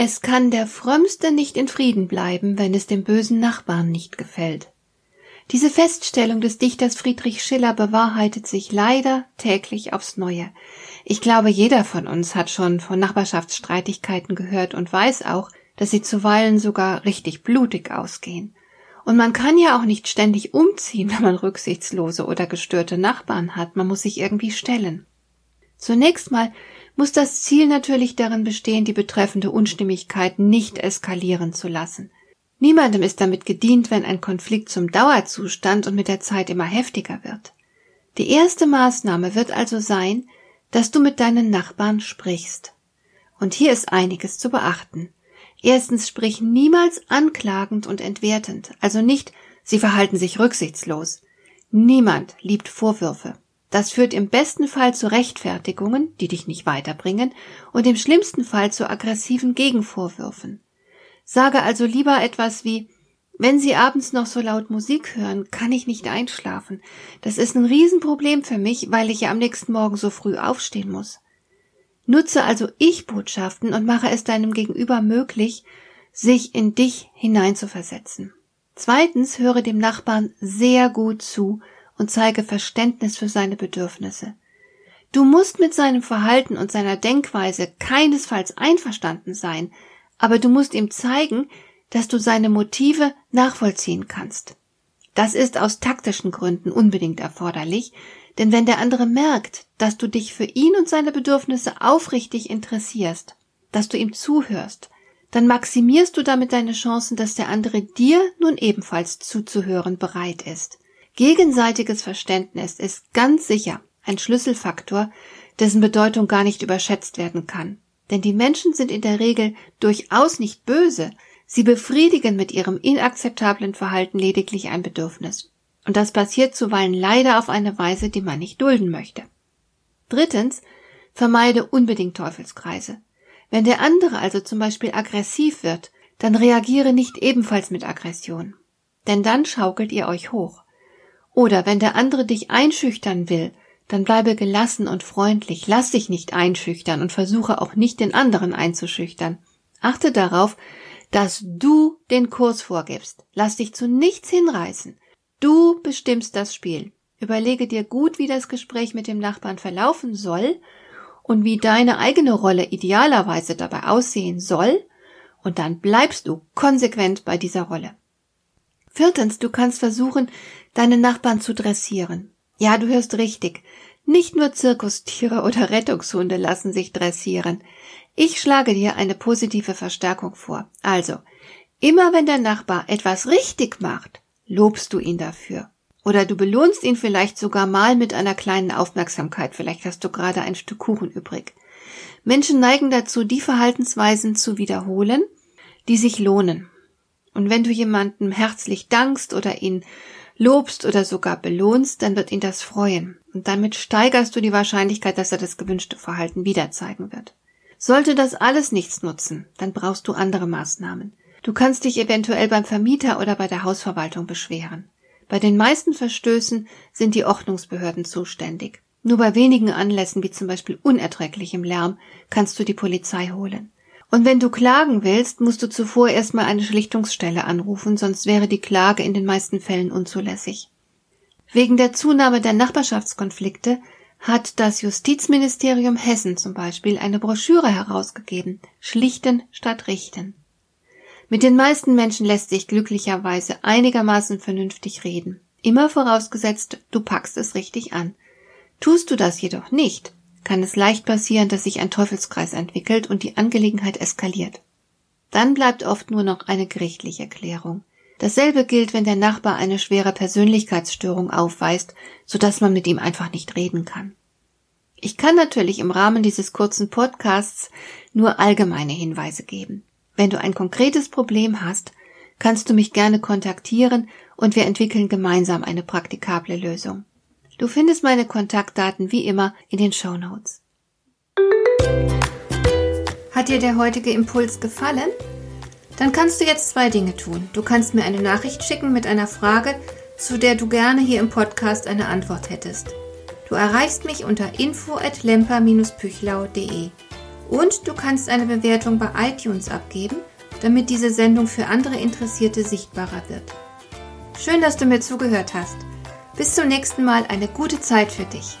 Es kann der Frömmste nicht in Frieden bleiben, wenn es dem bösen Nachbarn nicht gefällt. Diese Feststellung des Dichters Friedrich Schiller bewahrheitet sich leider täglich aufs Neue. Ich glaube, jeder von uns hat schon von Nachbarschaftsstreitigkeiten gehört und weiß auch, dass sie zuweilen sogar richtig blutig ausgehen. Und man kann ja auch nicht ständig umziehen, wenn man rücksichtslose oder gestörte Nachbarn hat. Man muss sich irgendwie stellen. Zunächst mal muss das Ziel natürlich darin bestehen, die betreffende Unstimmigkeit nicht eskalieren zu lassen. Niemandem ist damit gedient, wenn ein Konflikt zum Dauerzustand und mit der Zeit immer heftiger wird. Die erste Maßnahme wird also sein, dass du mit deinen Nachbarn sprichst. Und hier ist einiges zu beachten. Erstens sprich niemals anklagend und entwertend, also nicht, sie verhalten sich rücksichtslos. Niemand liebt Vorwürfe. Das führt im besten Fall zu Rechtfertigungen, die dich nicht weiterbringen, und im schlimmsten Fall zu aggressiven Gegenvorwürfen. Sage also lieber etwas wie wenn Sie abends noch so laut Musik hören, kann ich nicht einschlafen. Das ist ein Riesenproblem für mich, weil ich ja am nächsten Morgen so früh aufstehen muss. Nutze also Ich-Botschaften und mache es deinem Gegenüber möglich, sich in dich hineinzuversetzen. Zweitens höre dem Nachbarn sehr gut zu und zeige Verständnis für seine Bedürfnisse. Du musst mit seinem Verhalten und seiner Denkweise keinesfalls einverstanden sein, aber du musst ihm zeigen, dass du seine Motive nachvollziehen kannst. Das ist aus taktischen Gründen unbedingt erforderlich, denn wenn der andere merkt, dass du dich für ihn und seine Bedürfnisse aufrichtig interessierst, dass du ihm zuhörst, dann maximierst du damit deine Chancen, dass der andere dir nun ebenfalls zuzuhören bereit ist. Gegenseitiges Verständnis ist ganz sicher ein Schlüsselfaktor, dessen Bedeutung gar nicht überschätzt werden kann. Denn die Menschen sind in der Regel durchaus nicht böse, sie befriedigen mit ihrem inakzeptablen Verhalten lediglich ein Bedürfnis. Und das passiert zuweilen leider auf eine Weise, die man nicht dulden möchte. Drittens, vermeide unbedingt Teufelskreise. Wenn der andere also zum Beispiel aggressiv wird, dann reagiere nicht ebenfalls mit Aggression. Denn dann schaukelt ihr euch hoch. Oder wenn der andere dich einschüchtern will, dann bleibe gelassen und freundlich, lass dich nicht einschüchtern und versuche auch nicht den anderen einzuschüchtern. Achte darauf, dass du den Kurs vorgibst. Lass dich zu nichts hinreißen. Du bestimmst das Spiel. Überlege dir gut, wie das Gespräch mit dem Nachbarn verlaufen soll und wie deine eigene Rolle idealerweise dabei aussehen soll, und dann bleibst du konsequent bei dieser Rolle. Viertens, du kannst versuchen, deine Nachbarn zu dressieren. Ja, du hörst richtig. Nicht nur Zirkustiere oder Rettungshunde lassen sich dressieren. Ich schlage dir eine positive Verstärkung vor. Also, immer wenn der Nachbar etwas richtig macht, lobst du ihn dafür. Oder du belohnst ihn vielleicht sogar mal mit einer kleinen Aufmerksamkeit. Vielleicht hast du gerade ein Stück Kuchen übrig. Menschen neigen dazu, die Verhaltensweisen zu wiederholen, die sich lohnen. Und wenn du jemandem herzlich dankst oder ihn lobst oder sogar belohnst, dann wird ihn das freuen. Und damit steigerst du die Wahrscheinlichkeit, dass er das gewünschte Verhalten wieder zeigen wird. Sollte das alles nichts nutzen, dann brauchst du andere Maßnahmen. Du kannst dich eventuell beim Vermieter oder bei der Hausverwaltung beschweren. Bei den meisten Verstößen sind die Ordnungsbehörden zuständig. Nur bei wenigen Anlässen, wie zum Beispiel unerträglichem Lärm, kannst du die Polizei holen. Und wenn du klagen willst, musst du zuvor erstmal eine Schlichtungsstelle anrufen, sonst wäre die Klage in den meisten Fällen unzulässig. Wegen der Zunahme der Nachbarschaftskonflikte hat das Justizministerium Hessen zum Beispiel eine Broschüre herausgegeben, Schlichten statt Richten. Mit den meisten Menschen lässt sich glücklicherweise einigermaßen vernünftig reden. Immer vorausgesetzt, du packst es richtig an. Tust du das jedoch nicht, kann es leicht passieren, dass sich ein Teufelskreis entwickelt und die Angelegenheit eskaliert. Dann bleibt oft nur noch eine gerichtliche Klärung. Dasselbe gilt, wenn der Nachbar eine schwere Persönlichkeitsstörung aufweist, so dass man mit ihm einfach nicht reden kann. Ich kann natürlich im Rahmen dieses kurzen Podcasts nur allgemeine Hinweise geben. Wenn du ein konkretes Problem hast, kannst du mich gerne kontaktieren und wir entwickeln gemeinsam eine praktikable Lösung. Du findest meine Kontaktdaten wie immer in den Show Notes. Hat dir der heutige Impuls gefallen? Dann kannst du jetzt zwei Dinge tun. Du kannst mir eine Nachricht schicken mit einer Frage, zu der du gerne hier im Podcast eine Antwort hättest. Du erreichst mich unter info at lemper-püchlau.de. Und du kannst eine Bewertung bei iTunes abgeben, damit diese Sendung für andere Interessierte sichtbarer wird. Schön, dass du mir zugehört hast. Bis zum nächsten Mal eine gute Zeit für dich.